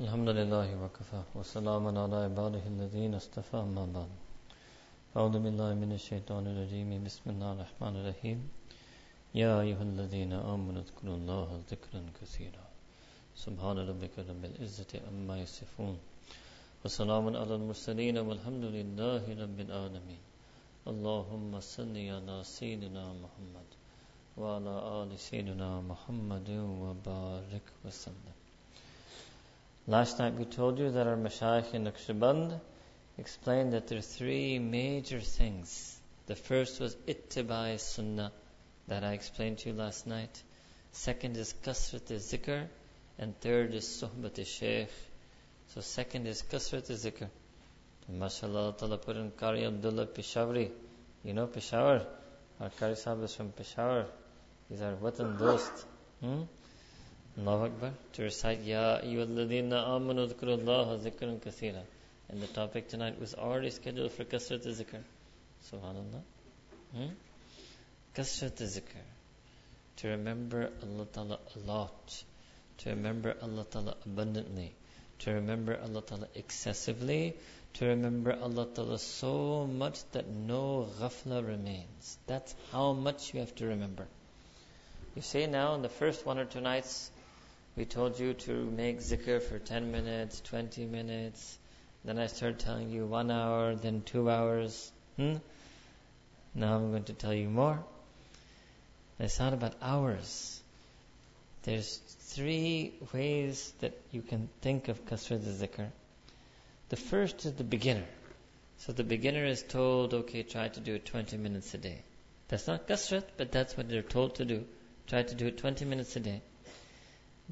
الحمد لله وكفى وسلام على عباده الذين اصطفى أما بعد. أعوذ بالله من الشيطان الرجيم. بسم الله الرحمن الرحيم. يا أيها الذين آمنوا اذكروا الله ذكرا كثيرا. سبحان ربك رب العزة أما يصفون. وسلام على المرسلين والحمد لله رب العالمين. اللهم صل على سيدنا محمد وعلى آل سيدنا محمد وبارك وسلم. Last night we told you that our Mashaykh in Naqshband explained that there are three major things. The first was ittibai sunnah that I explained to you last night. Second is kasrat zikr and third is suhbat shaykh. So second is kasrat zikr. MashaAllah ta'ala put in Qari Abdullah Peshawari. You know Peshawar? Our Qari Sahib is from Peshawar. He's our watan dost. Hmm? Allahu Akbar. To recite Ya ayyuhalladhina amanu dhkurullaha zikran kathira. And the topic tonight was already scheduled for Kasrat Zikr. Subhanallah. Hmm? Kasrat Zikr. To remember Allah Ta'ala a lot. To remember Allah Ta'ala abundantly. To remember Allah Ta'ala excessively. To remember Allah Ta'ala so much that no ghafla remains. That's how much you have to remember. You see now in the first one or two nights, we told you to make zikr for 10 minutes, 20 minutes. Then I started telling you one hour, then two hours. Hmm? Now I'm going to tell you more. It's not about hours. There's three ways that you can think of kasrat zikr. The first is the beginner. So the beginner is told, okay, try to do it 20 minutes a day. That's not kasrat, but that's what they're told to do. Try to do it 20 minutes a day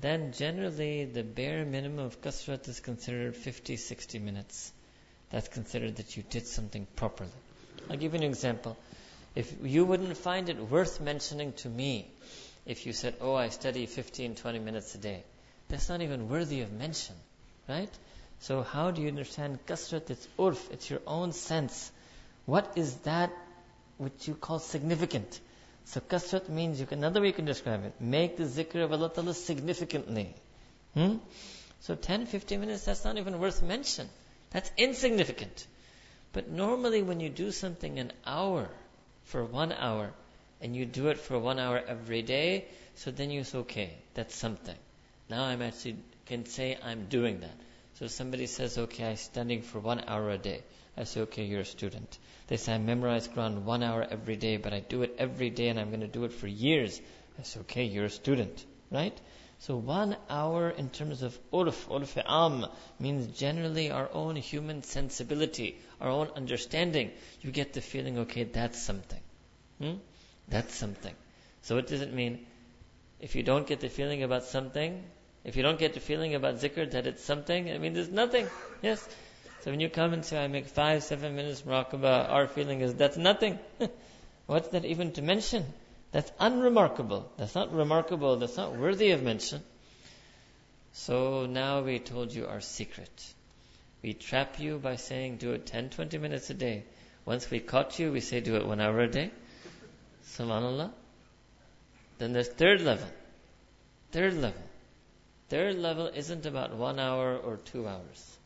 then generally the bare minimum of kasrat is considered 50, 60 minutes. That's considered that you did something properly. I'll give you an example. If you wouldn't find it worth mentioning to me if you said, oh, I study 15, 20 minutes a day. That's not even worthy of mention, right? So how do you understand kasrat? It's urf, it's your own sense. What is that which you call significant? So kasrat means you can, another way you can describe it. Make the zikr of Allah Ta'ala significantly. Hmm? So 10, 15 minutes, that's not even worth mention. That's insignificant. But normally when you do something an hour, for one hour, and you do it for one hour every day, so then you say, okay, that's something. Now I'm actually can say I'm doing that. So somebody says, okay, I'm studying for one hour a day. I say, okay, you're a student. They say, I memorize Quran one hour every day, but I do it every day and I'm going to do it for years. I say, okay, you're a student, right? So one hour in terms of urf, urf am, means generally our own human sensibility, our own understanding. You get the feeling, okay, that's something. Hmm? That's something. So what does it mean? If you don't get the feeling about something, if you don't get the feeling about zikr that it's something, I mean there's nothing. Yes? So when you come and say, I make five, seven minutes muraqabah, our feeling is that's nothing. What's that even to mention? That's unremarkable. That's not remarkable. That's not worthy of mention. So now we told you our secret. We trap you by saying do it 10, 20 minutes a day. Once we caught you, we say do it one hour a day. Subhanallah. Then there's third level. Third level. Third level isn't about one hour or two hours.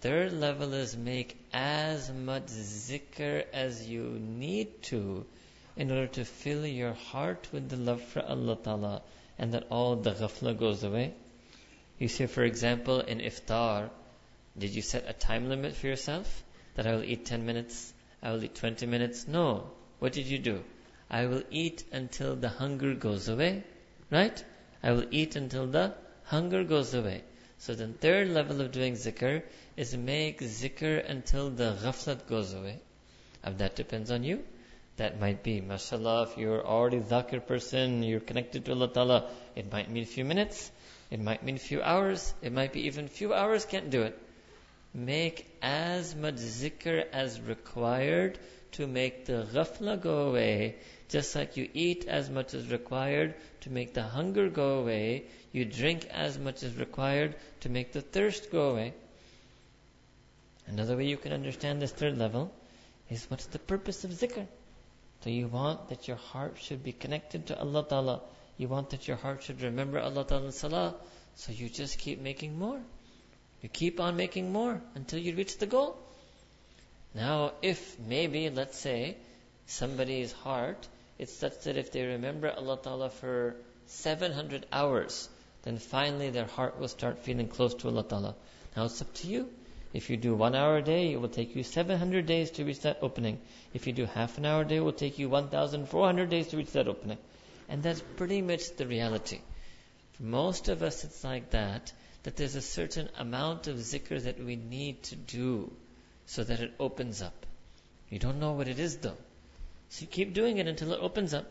Third level is make as much zikr as you need to in order to fill your heart with the love for Allah Ta'ala and that all the ghafla goes away. You see, for example, in iftar, did you set a time limit for yourself? That I will eat 10 minutes, I will eat 20 minutes? No. What did you do? I will eat until the hunger goes away. Right? I will eat until the hunger goes away. So the third level of doing zikr is make zikr until the ghaflat goes away. And that depends on you. That might be, mashallah, if you're already dhakir person, you're connected to Allah Ta'ala, it might mean a few minutes, it might mean a few hours, it might be even few hours can't do it. Make as much zikr as required to make the ghafla go away, just like you eat as much as required to make the hunger go away, you drink as much as required to make the thirst go away. Another way you can understand this third level is what's the purpose of zikr? So you want that your heart should be connected to Allah Ta'ala. You want that your heart should remember Allah Ta'ala salah. So you just keep making more. You keep on making more until you reach the goal. Now, if maybe, let's say, somebody's heart, it's such that if they remember Allah Ta'ala for 700 hours, then finally their heart will start feeling close to Allah Ta'ala. Now it's up to you. If you do one hour a day, it will take you 700 days to reach that opening. If you do half an hour a day, it will take you 1,400 days to reach that opening. And that's pretty much the reality. For most of us, it's like that, that there's a certain amount of zikr that we need to do so that it opens up. You don't know what it is though. So you keep doing it until it opens up.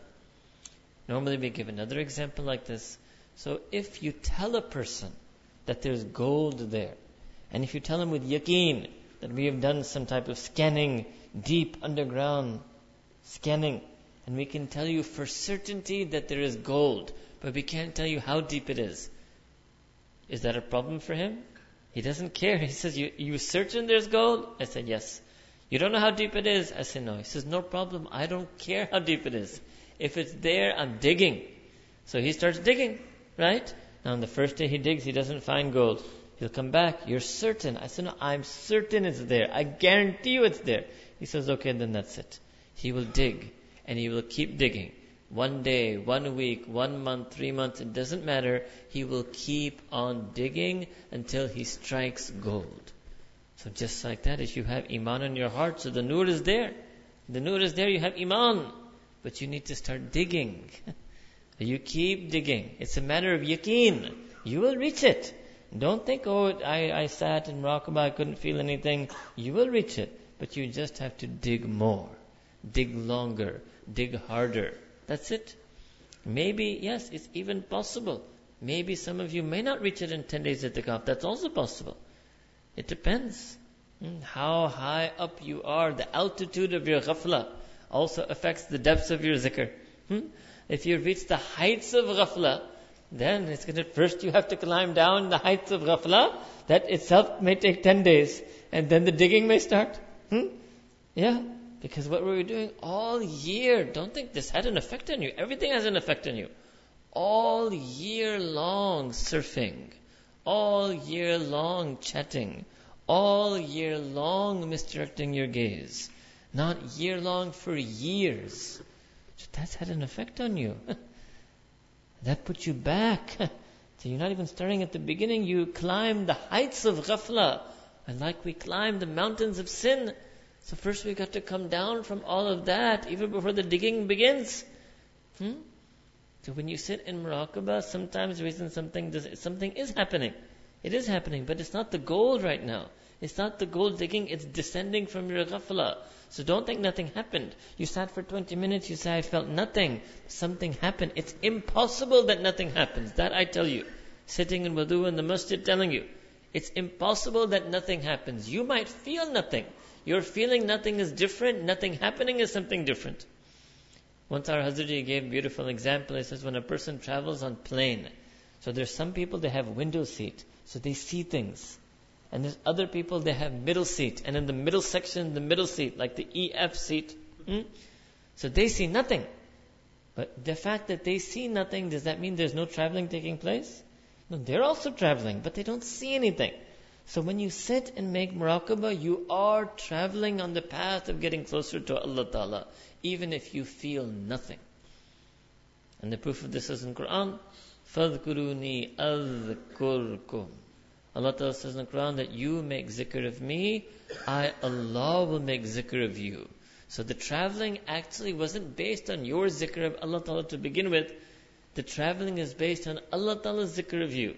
Normally we give another example like this. So if you tell a person that there's gold there, and if you tell him with yaqeen that we have done some type of scanning, deep underground scanning, and we can tell you for certainty that there is gold, but we can't tell you how deep it is. Is that a problem for him? He doesn't care. He says, you, you certain there's gold? I said, yes. You don't know how deep it is? I say, no. He says, no problem. I don't care how deep it is. If it's there, I'm digging. So he starts digging, right? Now on the first day he digs, he doesn't find gold. He'll come back. You're certain. I said, no, I'm certain it's there. I guarantee you it's there. He says, okay, then that's it. He will dig and he will keep digging. One day, one week, one month, three months, it doesn't matter. He will keep on digging until he strikes gold. So just like that, if you have iman in your heart, so the nur is there. The nur is there, you have iman. But you need to start digging. you keep digging. It's a matter of yaqeen. You will reach it. Don't think, oh, I, I sat in Muraqabah, I couldn't feel anything. You will reach it. But you just have to dig more. Dig longer. Dig harder. That's it. Maybe, yes, it's even possible. Maybe some of you may not reach it in 10 days at the itikaf. That's also possible. It depends. How high up you are, the altitude of your ghafla also affects the depths of your zikr. Hmm? If you reach the heights of ghafla, then it's going to, first you have to climb down the heights of ghafla. That itself may take 10 days. And then the digging may start. Hmm? Yeah. Because what were we doing all year? Don't think this had an effect on you. Everything has an effect on you. All year long surfing. All year long chatting. All year long misdirecting your gaze. Not year long for years. That's had an effect on you. that put you back. so you're not even starting at the beginning. You climb the heights of ghafla. And like we climb the mountains of sin, so first we got to come down from all of that even before the digging begins. Hmm? So when you sit in muraqabah, sometimes the reason something does, something is happening. It is happening, but it's not the goal right now. It's not the goal digging, it's descending from your ghafla. So don't think nothing happened. You sat for 20 minutes, you say, I felt nothing. Something happened. It's impossible that nothing happens. That I tell you. Sitting in wudu in the masjid telling you. It's impossible that nothing happens. You might feel nothing. You're feeling nothing is different, nothing happening is something different. Once our Hazrat gave a beautiful example. He says when a person travels on plane, so there's some people they have window seat, so they see things. And there's other people they have middle seat, and in the middle section, the middle seat, like the EF seat, hmm? so they see nothing. But the fact that they see nothing, does that mean there's no traveling taking place? No, they're also traveling, but they don't see anything. So when you sit and make muraqabah, you are traveling on the path of getting closer to Allah Ta'ala, even if you feel nothing. And the proof of this is in Quran. فَاذْكُرُونِي أَذْكُرْكُمْ Allah Ta'ala says in the Quran that you make zikr of me, I, Allah, will make zikr of you. So the traveling actually wasn't based on your zikr of Allah Ta'ala to begin with. The traveling is based on Allah Ta'ala's zikr of you.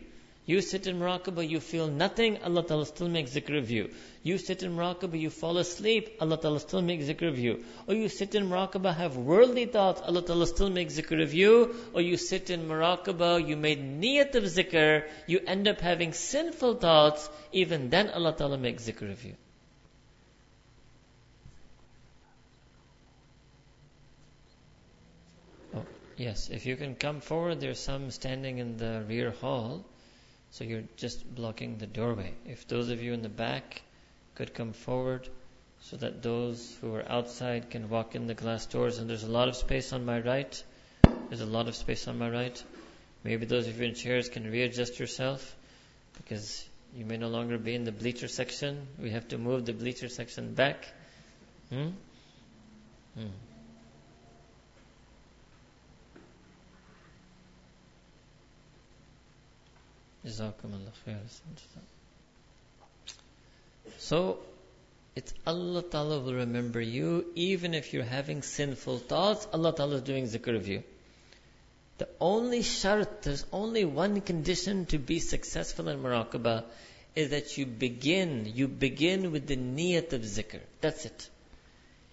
You sit in muraqabah, you feel nothing, Allah Ta'ala still makes zikr of you. You sit in muraqabah, you fall asleep, Allah Ta'ala still makes zikr of you. Or you sit in muraqabah, have worldly thoughts, Allah Ta'ala still makes zikr of you. Or you sit in muraqabah, you made niyat of zikr, you end up having sinful thoughts, even then Allah Ta'ala makes zikr of you. Oh, yes, if you can come forward, there's some standing in the rear hall. So you're just blocking the doorway. If those of you in the back could come forward so that those who are outside can walk in the glass doors, and there's a lot of space on my right. There's a lot of space on my right. Maybe those of you in chairs can readjust yourself because You may no longer be in the bleacher section. We have to move the bleacher section back. Hmm? Hmm. So, it's Allah Ta'ala will remember you even if you're having sinful thoughts. Allah Ta'ala is doing zikr of you. The only shart, there's only one condition to be successful in muraqabah is that you begin, you begin with the niyat of zikr. That's it.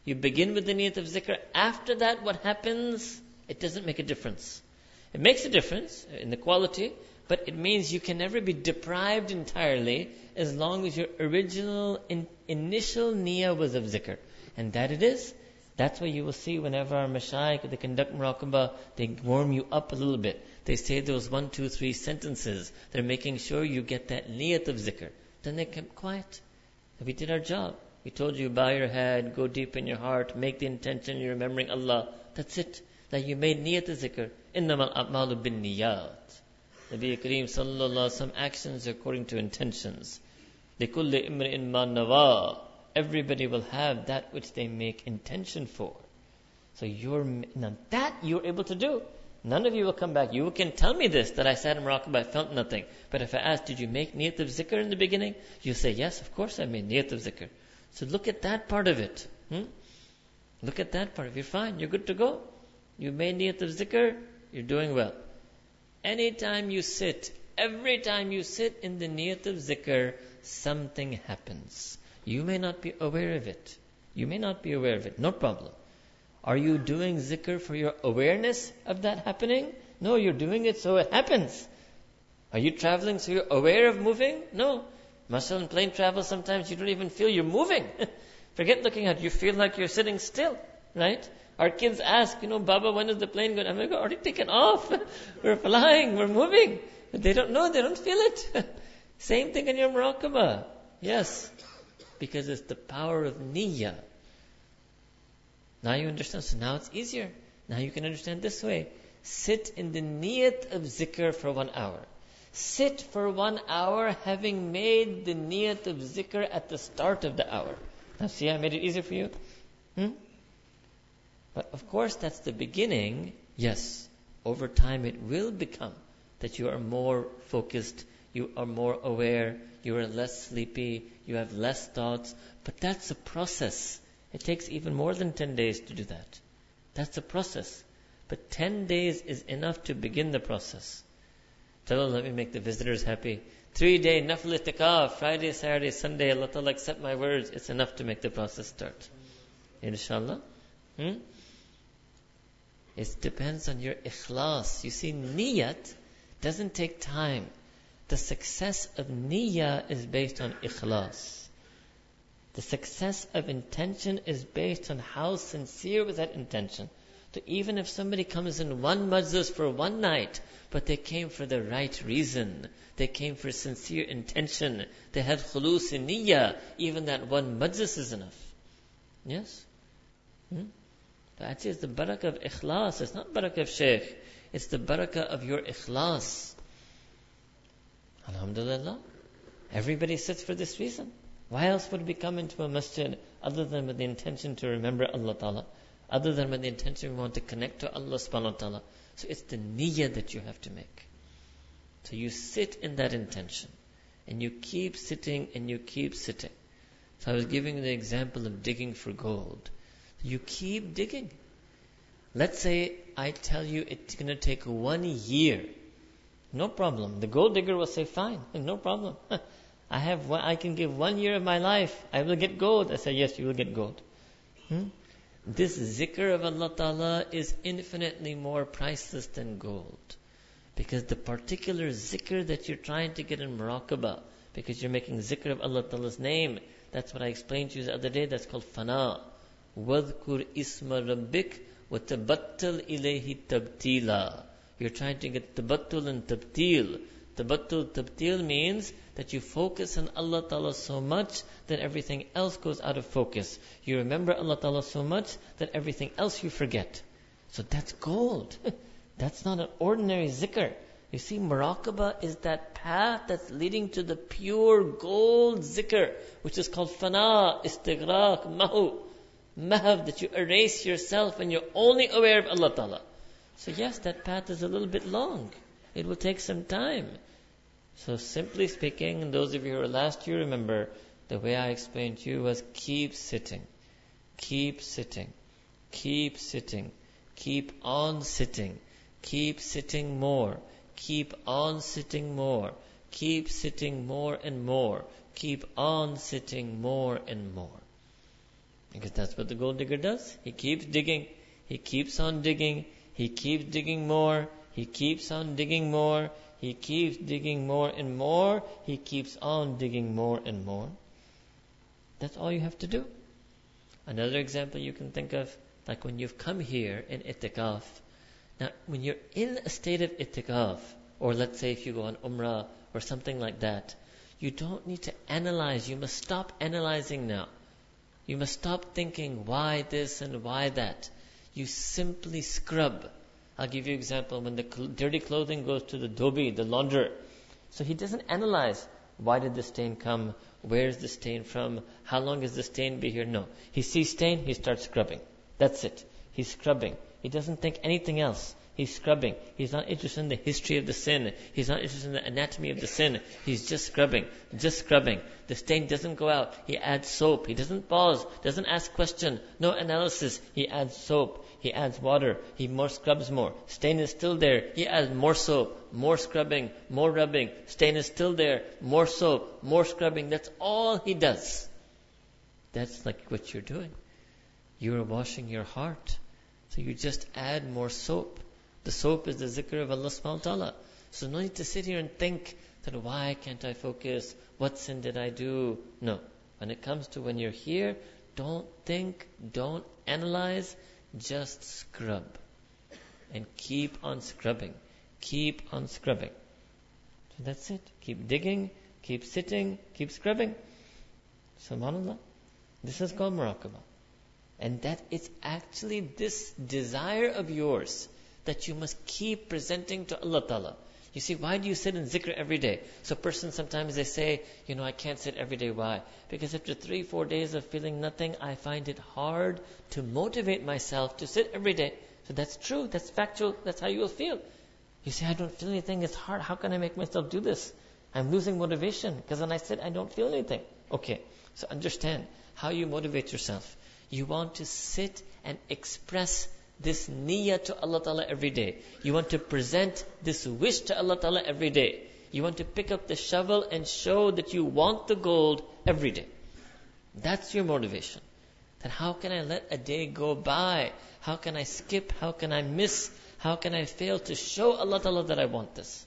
You begin with the niyat of zikr. After that, what happens? It doesn't make a difference. It makes a difference in the quality, but it means you can never be deprived entirely as long as your original in, initial niyyah was of zikr. And that it is. That's why you will see whenever our mashayikh, they conduct muraqabah, they warm you up a little bit. They say those one, two, three sentences. They're making sure you get that niyat of zikr. Then they kept quiet. We did our job. We told you, bow your head, go deep in your heart, make the intention you're remembering Allah. That's it. That you made niyat of zikr. إِنَّمَا الْأَعْمَالُ بِالنِّيَّاتِ Nabi Kareem sallallahu some actions according to intentions. لِكُلِّ إِمْرِئٍ مَا نَوَى Everybody will have that which they make intention for. So you're, now that you're able to do. None of you will come back. You can tell me this, that I sat in muraqabah but I felt nothing. But if I ask, did you make niyat of zikr in the beginning? You say, yes, of course I made niyat of zikr. So look at that part of it. Hmm? Look at that part. If you're fine, you're good to go. You made niyat of zikr, you're doing well. Anytime you sit, every time you sit in the niyat of zikr, something happens. You may not be aware of it. You may not be aware of it. No problem. Are you doing zikr for your awareness of that happening? No, you're doing it so it happens. Are you traveling so you're aware of moving? No. Muscle and plane travel, sometimes you don't even feel you're moving. Forget looking at it. You feel like you're sitting still, right? Our kids ask, you know, Baba, when is the plane going? I'm like, already taken off. we're flying, we're moving. But they don't know, they don't feel it. Same thing in your muraqabah. Yes. Because it's the power of niyyah. Now you understand. So now it's easier. Now you can understand this way. Sit in the niyat of zikr for one hour. Sit for one hour having made the niyat of zikr at the start of the hour. Now see, I made it easier for you? Hmm? Course, that's the beginning. Yes, over time it will become that you are more focused, you are more aware, you are less sleepy, you have less thoughts. But that's a process. It takes even more than 10 days to do that. That's a process. But 10 days is enough to begin the process. Tell let me make the visitors happy. Three day nafil itikaf, Friday, Saturday, Sunday, Allah Ta'ala accept my words. It's enough to make the process start. Inshallah. Hmm? It depends on your ikhlas. You see, niyat doesn't take time. The success of niyyah is based on ikhlas. The success of intention is based on how sincere was that intention. So even if somebody comes in one majlis for one night, but they came for the right reason, they came for sincere intention, they had khulus in niyyah, even that one majlis is enough. Yes? Hmm? That is the barakah of ikhlas. It's not barakah of shaykh. It's the barakah of your ikhlas. Alhamdulillah. Everybody sits for this reason. Why else would we come into a masjid other than with the intention to remember Allah Ta'ala? Other than with the intention we want to connect to Allah subhanahu wa ta'ala. So it's the niyyah that you have to make. So you sit in that intention. And you keep sitting and you keep sitting. So I was giving the example of digging for gold. You keep digging. Let's say I tell you it's going to take one year. No problem. The gold digger will say, fine, no problem. I have one, I can give one year of my life. I will get gold. I say, yes, you will get gold. Hmm? This zikr of Allah Ta'ala is infinitely more priceless than gold. Because the particular zikr that you're trying to get in muraqabah, because you're making zikr of Allah Ta'ala's name, that's what I explained to you the other day, that's called fana. وَذْكُرْ إِسْمَ رَبِّكَ وَتَبَتَّلْ إِلَيْهِ تَبْتِيلًا You're trying to get tabattul and tabtil. Tabattul, tabtil means that you focus on Allah Ta'ala so much that everything else goes out of focus. You remember Allah Ta'ala so much that everything else you forget. So that's gold. that's not an ordinary zikr. You see, muraqabah is that path that's leading to the pure gold zikr, which is called fana, istighraq, mahu, mahv, that you erase yourself and you're only aware of Allah Ta'ala. So yes, that path is a little bit long. It will take some time. So simply speaking, and those of you who were last year remember, the way I explained to you was keep sitting. Keep sitting. Keep sitting. Keep on sitting. Keep sitting more. Keep on sitting more. Keep sitting more and more. Keep on sitting more and more. Because that's what the gold digger does. He keeps digging. He keeps on digging. He keeps digging more. He keeps on digging more. He keeps digging more and more. He keeps on digging more and more. That's all you have to do. Another example you can think of, like when you've come here in itikaf. Now, when you're in a state of itikaf, or let's say if you go on umrah or something like that, you don't need to analyze. You must stop analyzing now. You must stop thinking why this and why that. You simply scrub. I'll give you example. When the cl- dirty clothing goes to the dhobi, the launderer, so he doesn't analyze why did the stain come, where is the stain from, how long has the stain be here. No, he sees stain, he starts scrubbing. That's it. He's scrubbing. He doesn't think anything else. He's scrubbing. He's not interested in the history of the sin. He's not interested in the anatomy of the sin. He's just scrubbing. Just scrubbing. The stain doesn't go out. He adds soap. He doesn't pause. Doesn't ask question. No analysis. He adds soap. He adds water. He more scrubs more. Stain is still there. He adds more soap. More scrubbing. More rubbing. Stain is still there. More soap. More scrubbing. That's all he does. That's like what you're doing. You're washing your heart. So you just add more soap. The soap is the zikr of Allah subhanahu wa ta'ala. So no need to sit here and think that why can't I focus? What sin did I do? No. When it comes to when you're here, don't think, don't analyze, just scrub. And keep on scrubbing. Keep on scrubbing. So that's it. Keep digging, keep sitting, keep scrubbing. SubhanAllah. This is called muraqabah. And that it's actually this desire of yours that you must keep presenting to Allah Ta'ala. You see, why do you sit in zikr every day? So persons sometimes they say, you know, I can't sit every day. Why? Because after three, four days of feeling nothing, I find it hard to motivate myself to sit every day. So that's true. That's factual. That's how you will feel. You say, I don't feel anything. It's hard. How can I make myself do this? I'm losing motivation because when I sit, I don't feel anything. Okay. So understand how you motivate yourself. You want to sit and express this niyyah to Allah Ta'ala every day. You want to present this wish to Allah Ta'ala every day. You want to pick up the shovel and show that you want the gold every day. That's your motivation. Then how can I let a day go by? How can I skip? How can I miss? How can I fail to show Allah Ta'ala that I want this?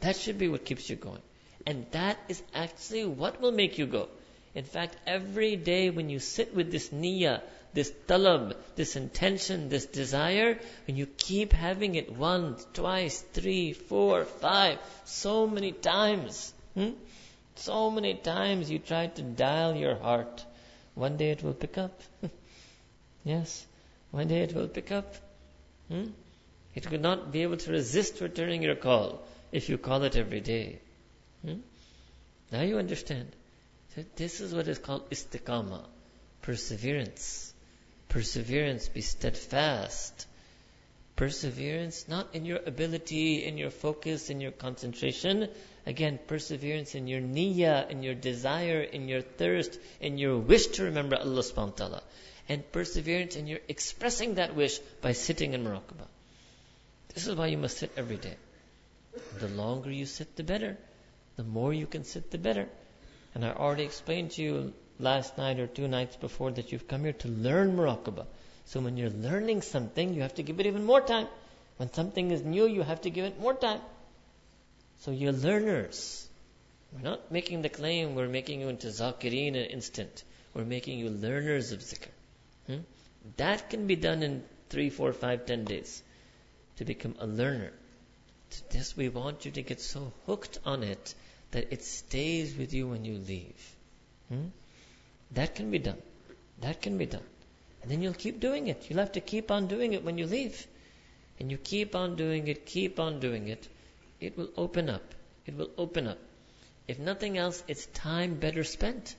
That should be what keeps you going. And that is actually what will make you go. In fact, every day when you sit with this niyyah, this talab, this intention, this desire, when you keep having it once, twice, three, four, five, so many times, hmm? so many times you try to dial your heart, one day it will pick up. yes, one day it will pick up. Hmm? It will not be able to resist returning your call if you call it every day. Hmm? Now you understand. So this is what is called istiqamah, perseverance. Perseverance, be steadfast. Perseverance, not in your ability, in your focus, in your concentration. Again, perseverance in your niyyah, in your desire, in your thirst, in your wish to remember Allah subhanahu wa ta'ala. And perseverance in your expressing that wish by sitting in muraqabah. This is why you must sit every day. The longer you sit, the better. The more you can sit, the better. And I already explained to you last night or two nights before that you've come here to learn muraqabah. So when you're learning something, you have to give it even more time. When something is new, you have to give it more time. So you're learners. We're not making the claim we're making you into zakireen in an instant. We're making you learners of zikr. Hmm? That can be done in three, four, five, ten days. To become a learner. To this we want you to get so hooked on it that it stays with you when you leave. Hmm? That can be done. That can be done. And then you'll keep doing it. You'll have to keep on doing it when you leave. And you keep on doing it, keep on doing it. it will open up. It will open up. If nothing else, it's time better spent.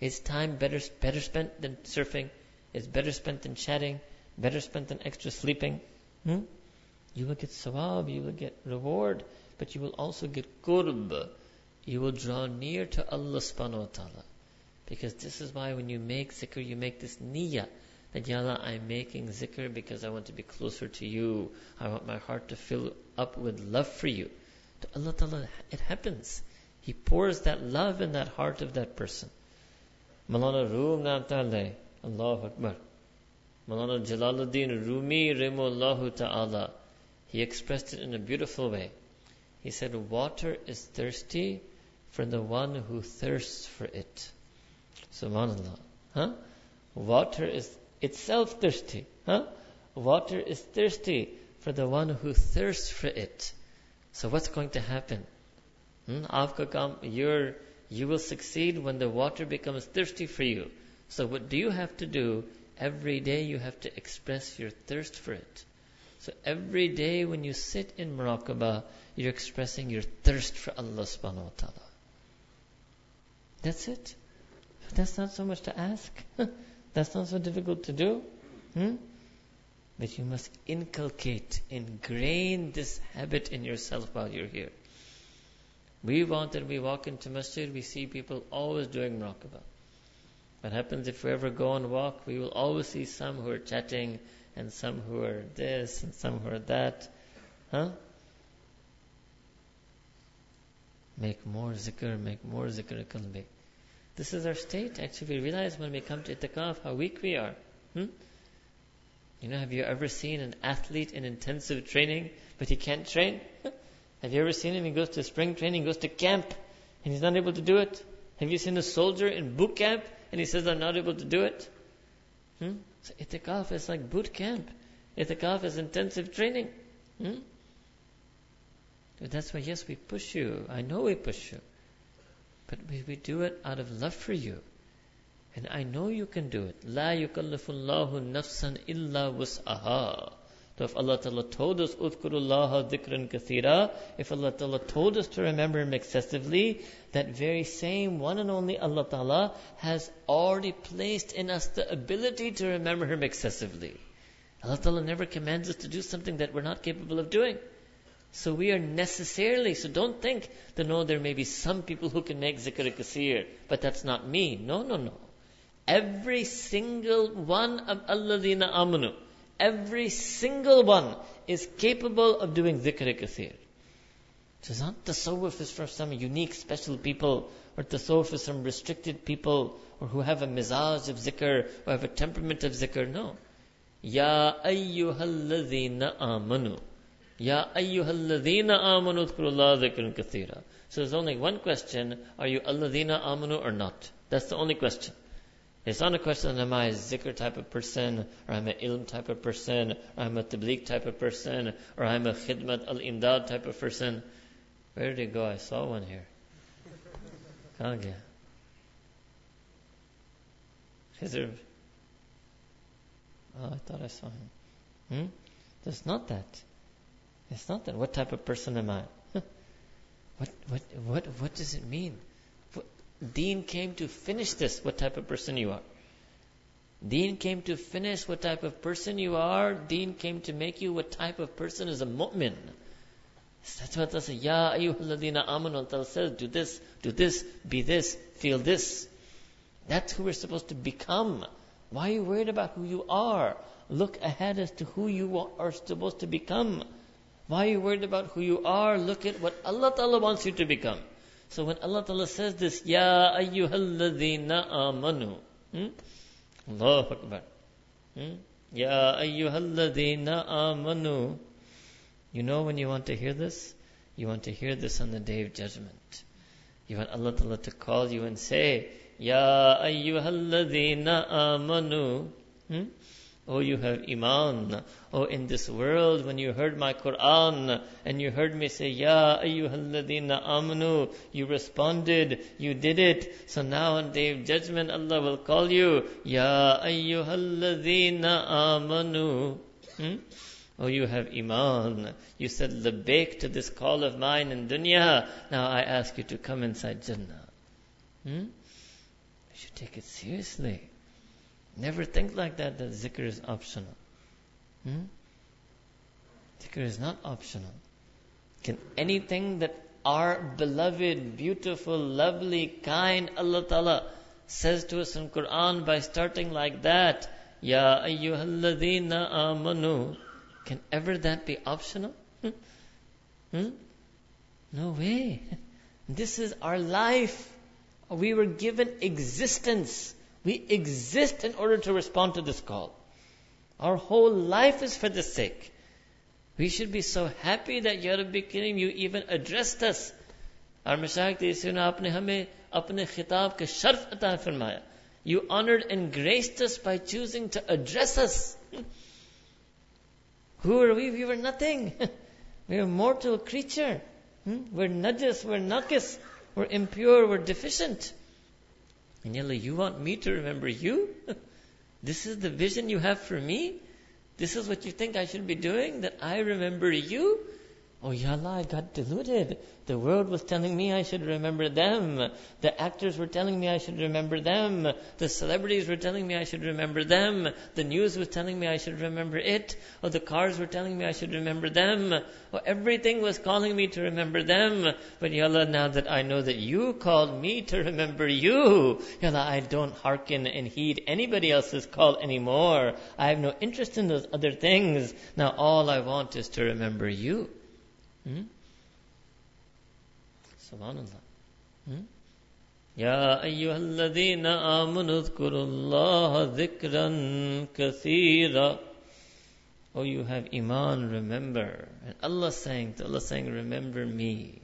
It's time better, better spent than surfing. It's better spent than chatting. Better spent than extra sleeping. Hmm? You will get sawab, you will get reward, but you will also get qurb. You will draw near to Allah subhanahu wa ta'ala. Because this is why when you make zikr, you make this niyyah. That, Ya Allah, I'm making zikr because I want to be closer to you. I want my heart to fill up with love for you. To Allah Ta'ala, it happens. He pours that love in that heart of that person. Malana Rum Namtale, Allahu Akbar. Maulana Jalaluddin Rumi Rimullahu Ta'ala. He expressed it in a beautiful way. He said, Water is thirsty for the one who thirsts for it. Subhanallah. Huh? Water is itself thirsty. Huh? Water is thirsty for the one who thirsts for it. So what's going to happen? Hmm? you're, you will succeed when the water becomes thirsty for you. So what do you have to do? Every day you have to express your thirst for it. So every day when you sit in muraqabah, you're expressing your thirst for Allah subhanahu wa ta'ala. That's it. That's not so much to ask. That's not so difficult to do. Hmm? But you must inculcate, ingrain this habit in yourself while you're here. We want that we walk into masjid, we see people always doing muraqabah. What happens if we ever go and walk? We will always see some who are chatting, and some who are this, and some who are that. Huh? Make more zikr, make more zikr qalbi. This is our state. Actually, we realize when we come to itikaf how weak we are. Hmm? You know, have you ever seen an athlete in intensive training, but he can't train? have you ever seen him? He goes to spring training, goes to camp, and he's not able to do it. Have you seen a soldier in boot camp, and he says, I'm not able to do it? Hmm? So itikaf is like boot camp. Itikaf is intensive training. Hmm? That's why, yes, we push you. I know we push you. But we, we do it out of love for you. And I know you can do it. La yukallifullahu nafsan illa wus'aha. So if Allah Ta'ala told us, Udkurullaha dhikran kathira, if Allah Ta'ala told us to remember Him excessively, that very same one and only Allah Ta'ala has already placed in us the ability to remember Him excessively. Allah Ta'ala never commands us to do something that we're not capable of doing. So we are necessarily, so don't think that no, there may be some people who can make zikr kasir, but that's not me. No, no, no. Every single one of alladina amanu, every single one is capable of doing zikr kasir. So it's not tasawwuf is for some unique special people, or tasawwuf is some restricted people, or who have a mizaj of zikr, or have a temperament of zikr. No. Ya ayyuhalladhina amanu. Ya ayyuhalladhina amanu kathira. So there's only one question, are you alladhina amanu or not? That's the only question. It's not a question, am I a zikr type of person, or I'm an ilm type of person, or I'm a tabligh type of person, or I'm a khidmat al-imdad type of person. Where did he go? I saw one here. Kage. Khizr. Oh, I thought I saw him. Hmm? There's not that. It's not that. What type of person am I? what, what, what, what does it mean? Deen came to finish this, what type of person you are. Deen came to finish what type of person you are. Deen came to make you what type of person is a mu'min. That's what Allah says. Ya ayyuhalladina amanu. Allah says, do this, do this, be this, feel this. That's who we're supposed to become. Why are you worried about who you are? Look ahead as to who you are supposed to become. Why are you worried about who you are? Look at what Allah Ta'ala wants you to become. So when Allah Ta'ala says this, Ya ayyuhalladhina amanu. Hmm? Allahu Akbar. Hmm? Ya ayyuhalladhina amanu. You know when you want to hear this? You want to hear this on the day of judgment. You want Allah Ta'ala to call you and say, Ya ayyuhalladhina amanu. Hmm? Oh, you have Iman. Oh, in this world, when you heard my Quran and you heard me say, Ya ayyuhalladina amanu, you responded, you did it. So now on day of judgment, Allah will call you, Ya ayyuhalladina amanu. Hmm? Oh, you have Iman. You said labbaik to this call of mine in dunya. Now I ask you to come inside Jannah. Hmm? You should take it seriously. Never think like that, that zikr is optional. Hmm? Zikr is not optional. Can anything that our beloved, beautiful, lovely, kind Allah Ta'ala says to us in Quran by starting like that, Ya ayyuhalladhina amanu, can ever that be optional? Hmm? Hmm? No way. This is our life. We were given existence. We exist in order to respond to this call. Our whole life is for this sake. We should be so happy that Ya Rabbi Kareem, you even addressed us. Our ke sharf. You honored and graced us by choosing to address us. Who are we? We were nothing. we are mortal creature. Hmm? We're najas, we're nakis, we're impure, we're deficient. And you want me to remember you? this is the vision you have for me? This is what you think I should be doing? That I remember you? Oh, Ya Allah, I got deluded. The world was telling me I should remember them. The actors were telling me I should remember them. The celebrities were telling me I should remember them. The news was telling me I should remember it. Or the cars were telling me I should remember them. Or everything was calling me to remember them. But Ya Allah, now that I know that you called me to remember you, Ya Allah, I don't hearken and heed anybody else's call anymore. I have no interest in those other things. Now all I want is to remember you. Hmm? Subhanallah. Hmm? يا أيها الذين آمنوا اذكروا الله ذكرا كثيرا Oh, you have Iman, remember. And Allah saying, to Allah saying, remember me.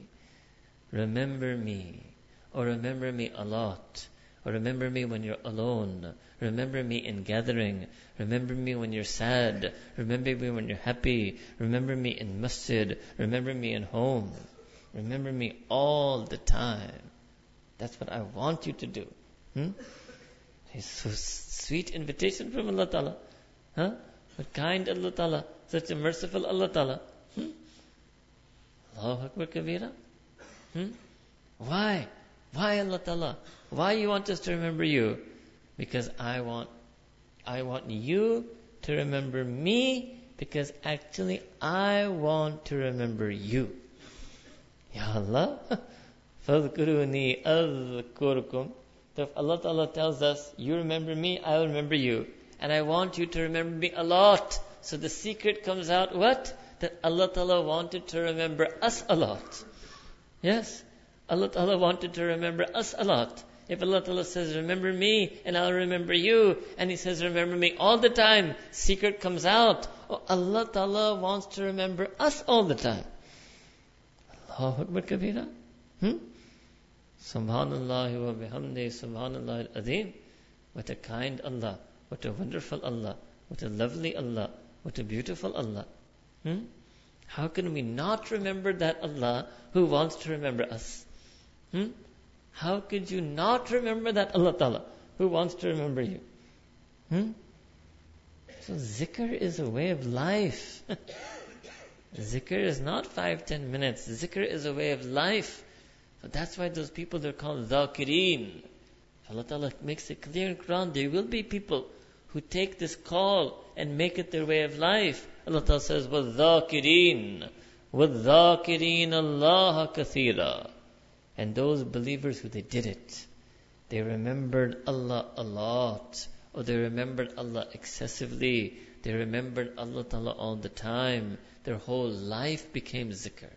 Remember me. Or remember me a lot. Remember me when you're alone. Remember me in gathering. Remember me when you're sad. Remember me when you're happy. Remember me in masjid. Remember me in home. Remember me all the time. That's what I want you to do. Hmm? It's so sweet invitation from Allah Ta'ala. Huh? What kind Allah Ta'ala. Such a merciful Allah Ta'ala. Hmm? Allahu Akbar Kabira. Hmm? Why? Why Allah Ta'ala? Why you want us to remember you? Because I want, I want you to remember me because actually I want to remember you. Ya Allah, فَذْكُرُونِي أَذْكُرُكُمْ So if Allah Ta'ala tells us, you remember me, I will remember you. And I want you to remember me a lot. So the secret comes out what? That Allah Ta'ala wanted to remember us a lot. Yes? Allah Ta'ala wanted to remember us a lot. If Allah Ta'ala says, remember me, and I'll remember you, and He says, remember me all the time, secret comes out. Oh, Allah Ta'ala wants to remember us all the time. Allahu Akbar Kabira. Hmm? Subhanallah wa bihamdi, Subhanallah al-Azim. What a kind Allah. What a wonderful Allah. What a lovely Allah. What a beautiful Allah. Hmm? How can we not remember that Allah who wants to remember us? Hmm? How could you not remember that Allah Ta'ala who wants to remember you? Hmm? So zikr is a way of life. zikr is not five, ten minutes. Zikr is a way of life. So that's why those people they're called zakireen. Allah Ta'ala makes it clear in Quran, there will be people who take this call and make it their way of life. Allah Ta'ala says, وَالذَّاكِرِينَ وَالذَّاكِرِينَ اللَّهَ كَثِيرًا and those believers who they did it, they remembered Allah a lot, or they remembered Allah excessively. They remembered Allah Ta'ala all the time. Their whole life became zikr.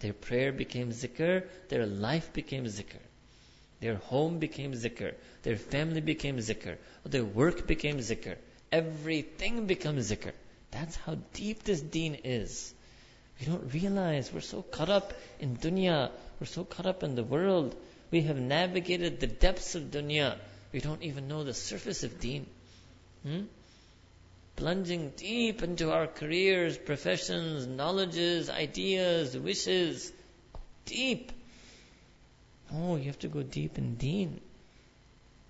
Their prayer became zikr. Their life became zikr. Their home became zikr. Their family became zikr. Their work became zikr. Everything becomes zikr. That's how deep this deen is. We don't realize we're so caught up in dunya. We're so caught up in the world. We have navigated the depths of dunya. We don't even know the surface of deen. Hmm? Plunging deep into our careers, professions, knowledges, ideas, wishes. Deep. Oh, you have to go deep in deen.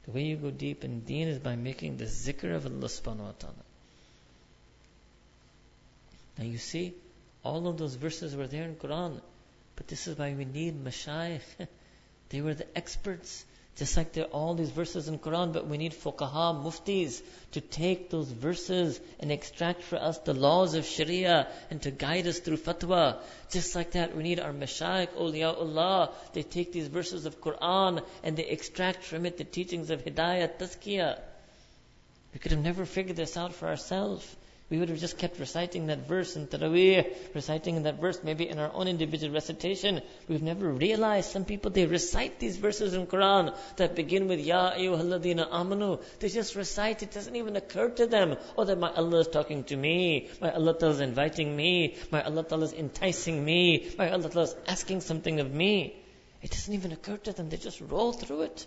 The way you go deep in deen is by making the zikr of Allah subhanahu wa ta'ala. Now you see, all of those verses were there in Quran. But this is why we need mashayikh. they were the experts. Just like there are all these verses in Quran, but we need fuqaha, muftis, to take those verses and extract for us the laws of Sharia and to guide us through fatwa. Just like that, we need our mashayikh, awliyaullah. They take these verses of Quran and they extract from it the teachings of hidayah, tazkiyah. We could have never figured this out for ourselves. We would have just kept reciting that verse in Taraweeh, reciting that verse maybe in our own individual recitation. We've never realized some people, they recite these verses in Quran that begin with Ya ayyuhalladina amanu. They just recite, it doesn't even occur to them, oh that my Allah is talking to me, my Allah is inviting me, my Allah is enticing me, my Allah is asking something of me. It doesn't even occur to them, they just roll through it.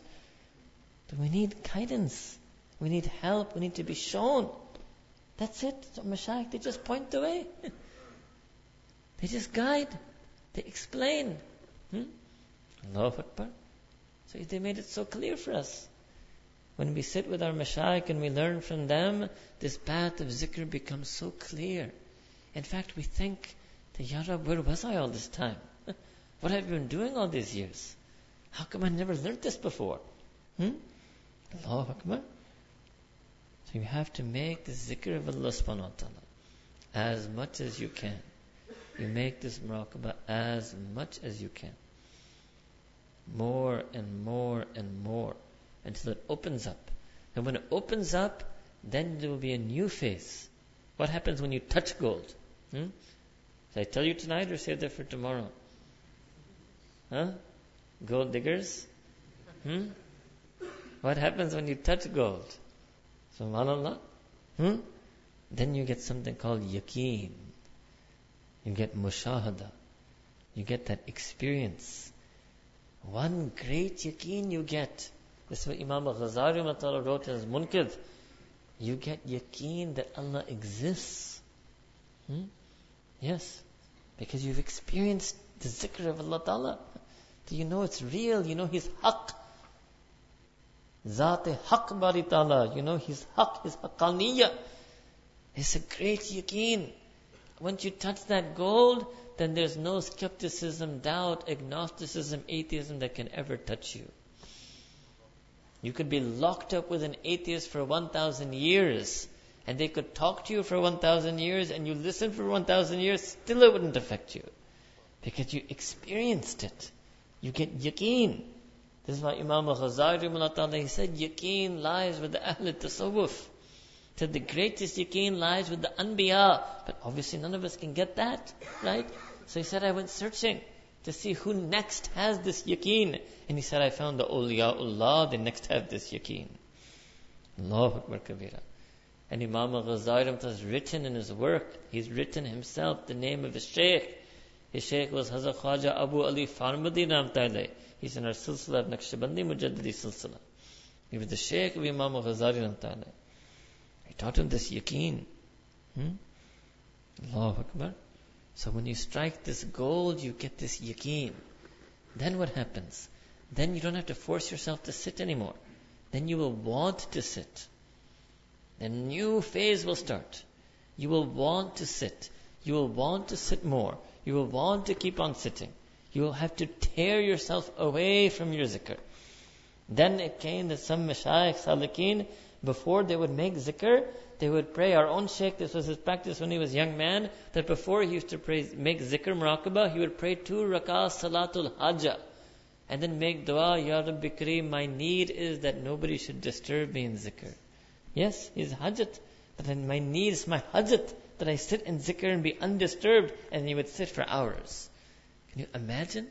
But we need guidance. We need help. We need to be shown. That's it. So they just point the way. they just guide. They explain. Hmm? Allahu Akbar. So they made it so clear for us. When we sit with our Mashaykh and we learn from them, this path of zikr becomes so clear. In fact, we think, Ya Rab, where was I all this time? what have I been doing all these years? How come I never learned this before? Hmm? Allahu Akbar. So you have to make the zikr of Allah subhanahu wa ta'ala as much as you can. You make this muraqabah as much as you can. More and more and more until it opens up. And when it opens up, then there will be a new phase. What happens when you touch gold? Hmm? Should I tell you tonight or save that for tomorrow? Huh? Gold diggers? Hmm? What happens when you touch gold? Subhanallah. Hmm? Then you get something called yaqeen. You get mushahada. You get that experience. One great yaqeen you get. This is what Imam al-Ghazali wrote in his Munqidh. You get yaqeen that Allah exists. Hmm? Yes. Because you've experienced the zikr of Allah Ta'ala. Do you know it's real? You know His haqq. Zat Haq Bari Ta'ala, you know, His Haq, His Haqqaniyya. It's a great yaqeen. Once you touch that gold, then there's no skepticism, doubt, agnosticism, atheism that can ever touch you. You could be locked up with an atheist for 1,000 years, and they could talk to you for 1,000 years, and you listen for 1,000 years, still it wouldn't affect you. Because you experienced it. You get yaqeen. This is why Imam al-Ghazali he said, yaqeen lies with the Ahl tasawwuf. Said the greatest yaqeen lies with the Anbiya. But obviously none of us can get that, right? So he said, I went searching to see who next has this yaqeen. And he said, I found the awliyaullah, they next have this yaqeen. Allahu Akbar Kabira. And Imam al-Ghazali has written in his work, he's written himself the name of his shaykh. His shaykh was Hazrat Khwaja Abu Ali Farmadi Ramtale. He's in our silsila of Naqshbandi Mujaddidi silsila. He was the Shaykh of Imam Ghazali Ramtale. He taught him this yaqeen. Hmm? Akbar. So when you strike this gold, you get this yaqeen. Then what happens? Then you don't have to force yourself to sit anymore. Then you will want to sit. A new phase will start. You will want to sit. You will want to sit more. You will want to keep on sitting. You will have to tear yourself away from your zikr. Then it came that some mashayikh salikin, before they would make zikr, they would pray. Our own sheikh, this was his practice when he was a young man, that before he used to pray, make zikr muraqabah, he would pray two rakah salatul hajjah. And then make dua, Ya Rabbi Kareem, my need is that nobody should disturb me in zikr. Yes, his hajjat. But then my need is my hajjat, that I sit in zikr and be undisturbed, and he would sit for hours. Can you imagine?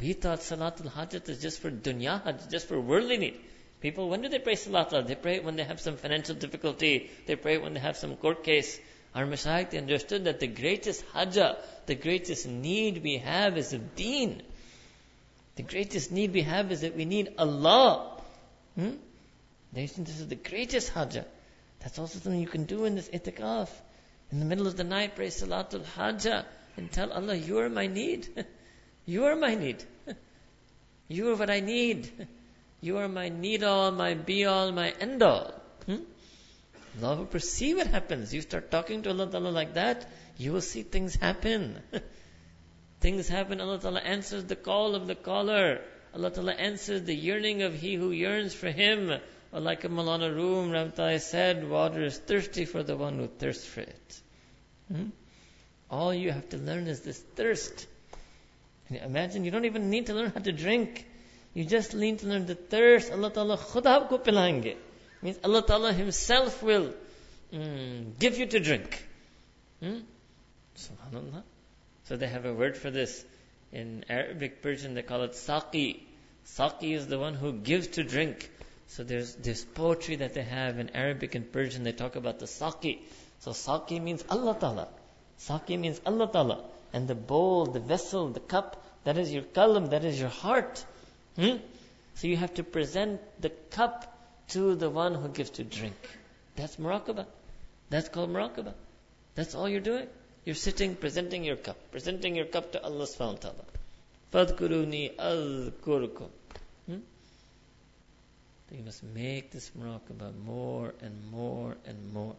We thought Salatul Hajjat is just for dunya hajj, just for worldly need. People, when do they pray Salatul? They pray when they have some financial difficulty. They pray when they have some court case. Our Mashaykh, they understood that the greatest hajjah, the greatest need we have is of deen. The greatest need we have is that we need Allah. Hmm? They think this is the greatest hajjah. That's also something you can do in this itikaf. In the middle of the night, pray Salatul Hajjah and tell Allah, You are my need. you are my need. you are what I need. You are my need all, my be all, my end all. Hmm? Allah will perceive what happens. You start talking to Allah Ta'ala like that, you will see things happen. things happen. Allah Ta'ala answers the call of the caller. Allah Ta'ala answers the yearning of he who yearns for Him. Or like a Maulana Rumi, Ramtai said, water is thirsty for the one who thirsts for it. Hmm? All you have to learn is this thirst. Can you Imagine you don't even need to learn how to drink. You just need to learn the thirst. Allah Ta'ala khud aapko pilayenge. Means Allah Ta'ala Himself will mm, give you to drink. Hmm? Subhanallah. So they have a word for this. In Arabic, Persian, they call it saqi. Saqi is the one who gives to drink. So there's this poetry that they have in Arabic and Persian. They talk about the saqi. So saqi means Allah Ta'ala. Saqi means Allah Ta'ala. And the bowl, the vessel, the cup, that is your kalam, that is your heart. Hmm? So you have to present the cup to the one who gives to drink. That's muraqabah. That's called muraqabah. That's all you're doing. You're sitting, presenting your cup, presenting your cup to Allah subhanahu wa ta'ala. Fadhkuruni adhkurkum. Hmm? You must make this muraqabah more and more and more.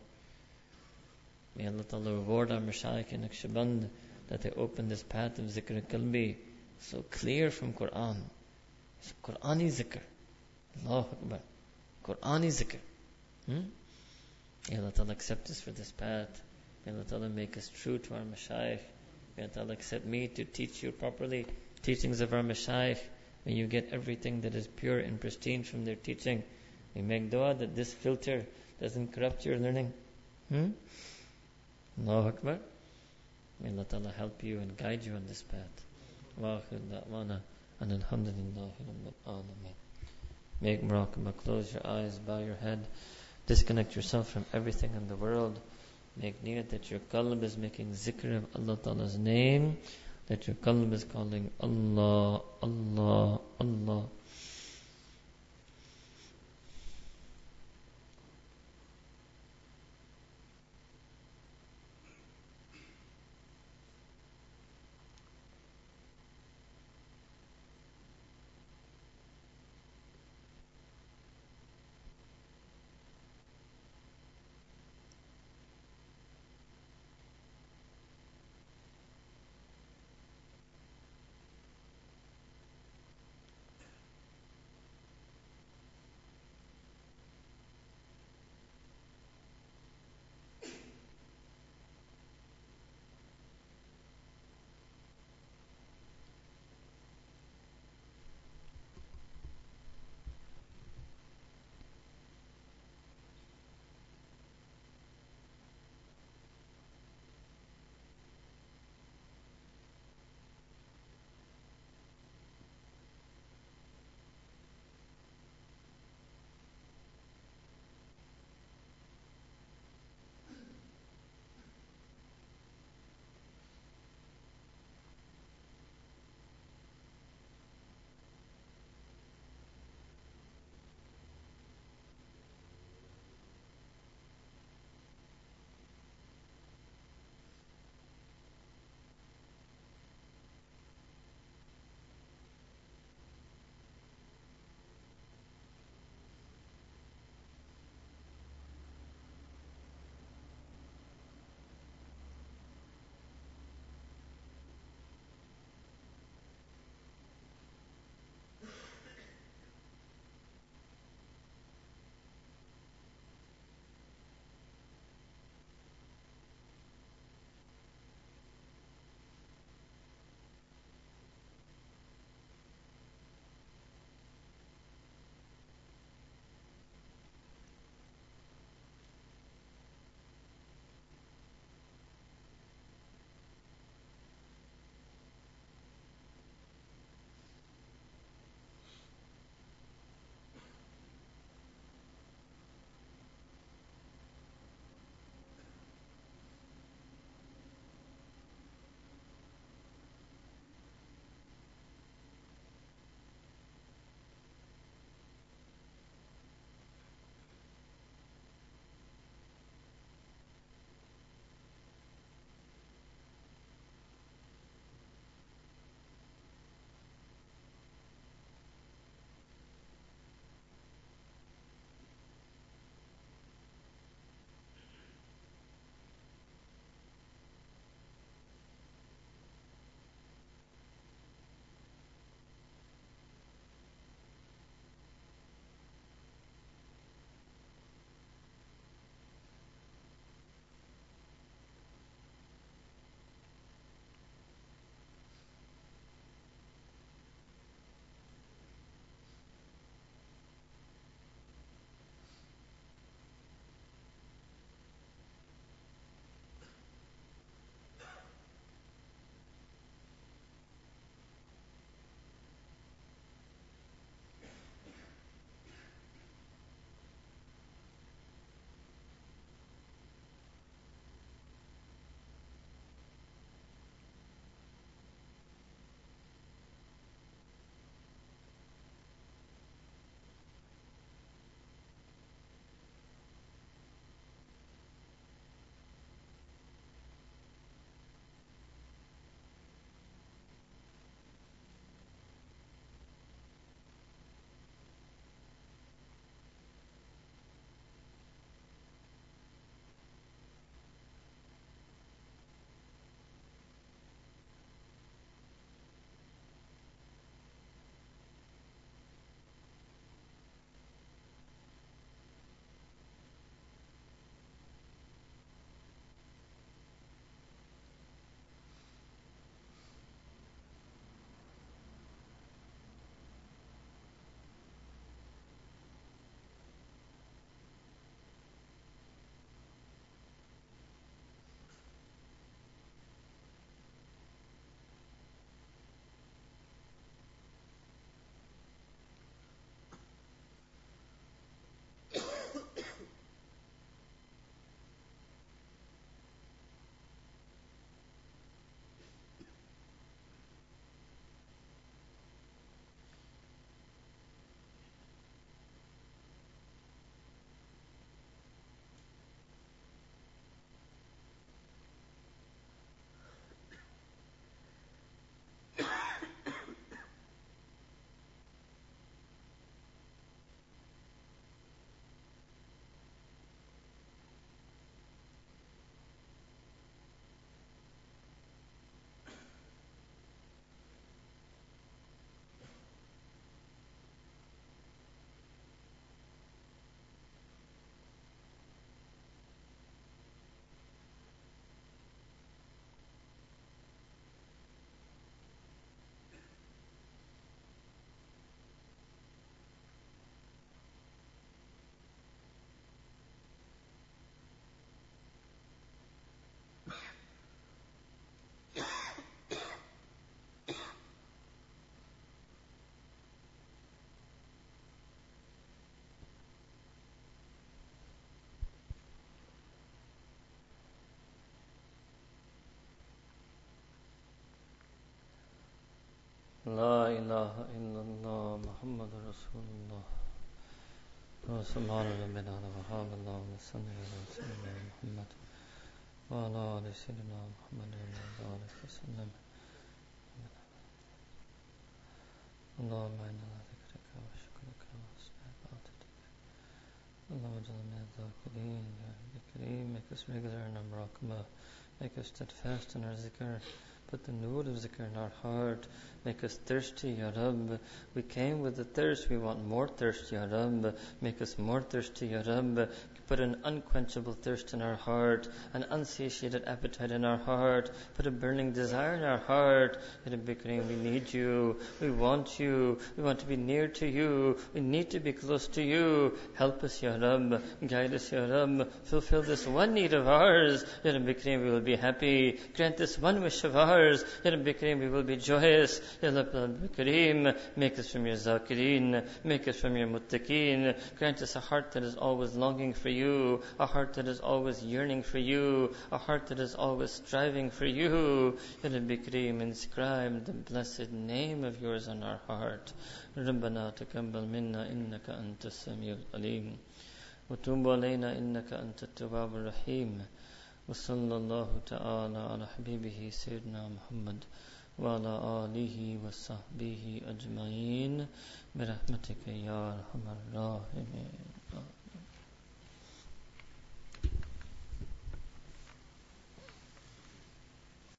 May Allah Ta'ala reward our Mashaykh and Naqshband that they open this path of zikr qalbi so clear from Quran. It's Qurani zikr. Allahu Akbar. Qurani zikr. Hmm? May Allah Ta'ala accept us for this path. May Allah Ta'ala make us true to our Mashaykh. May Allah Ta'ala accept me to teach you properly teachings of our Mashaykh. May you get everything that is pure and pristine from their teaching. We make dua that this filter doesn't corrupt your learning. Hmm? Allahu Akbar. May Allah help you and guide you on this path. Wa da'wana and alhamdulillahi rabbil alameen. Make muraqabah, close your eyes, bow your head, disconnect yourself from everything in the world. Make near that your qalb is making zikr of Allah Ta'ala's name, that your qalb is calling Allah, Allah, Allah. سبحان ربنا وهاب اللهم صل على سيدنا محمد وعلى آل سيدنا محمد وبارك وسلم اللهم إنا ذكرك وشكرك وحسن عبادتك اللهم اجعلنا ذاكرين يا ذكرين make us regular in our muraqabah make us steadfast in our zikr Put the note of zikr in our heart. Make us thirsty, Ya Rabb. We came with the thirst. We want more thirst, Ya Rabb. Make us more thirsty, Ya Rabb. Put an unquenchable thirst in our heart, an unsatiated appetite in our heart. Put a burning desire in our heart. Ya Rabbi we need you. We want you. We want to be near to you. We need to be close to you. Help us, Ya Rabb. Guide us, Ya Rabb. Fulfill this one need of ours. Ya Rabbi we will be happy. Grant this one wish of ours Ya Rabbi Kareem, we will be joyous. Ya Rabbi Kareem, make us from your zakireen, make us from your muttaqeen. Grant us a heart that is always longing for you, a heart that is always yearning for you, a heart that is always striving for you. Ya Rabbi Kareem, inscribe the blessed name of yours on our heart. ربنا تقبل منا إنك أنت السميع العليم وتوب علينا إنك أنت التواب الرحيم وصلى الله تعالى على حبيبه سيدنا محمد وعلى آله وصحبه أجمعين برحمتك يا أرحم الراحمين.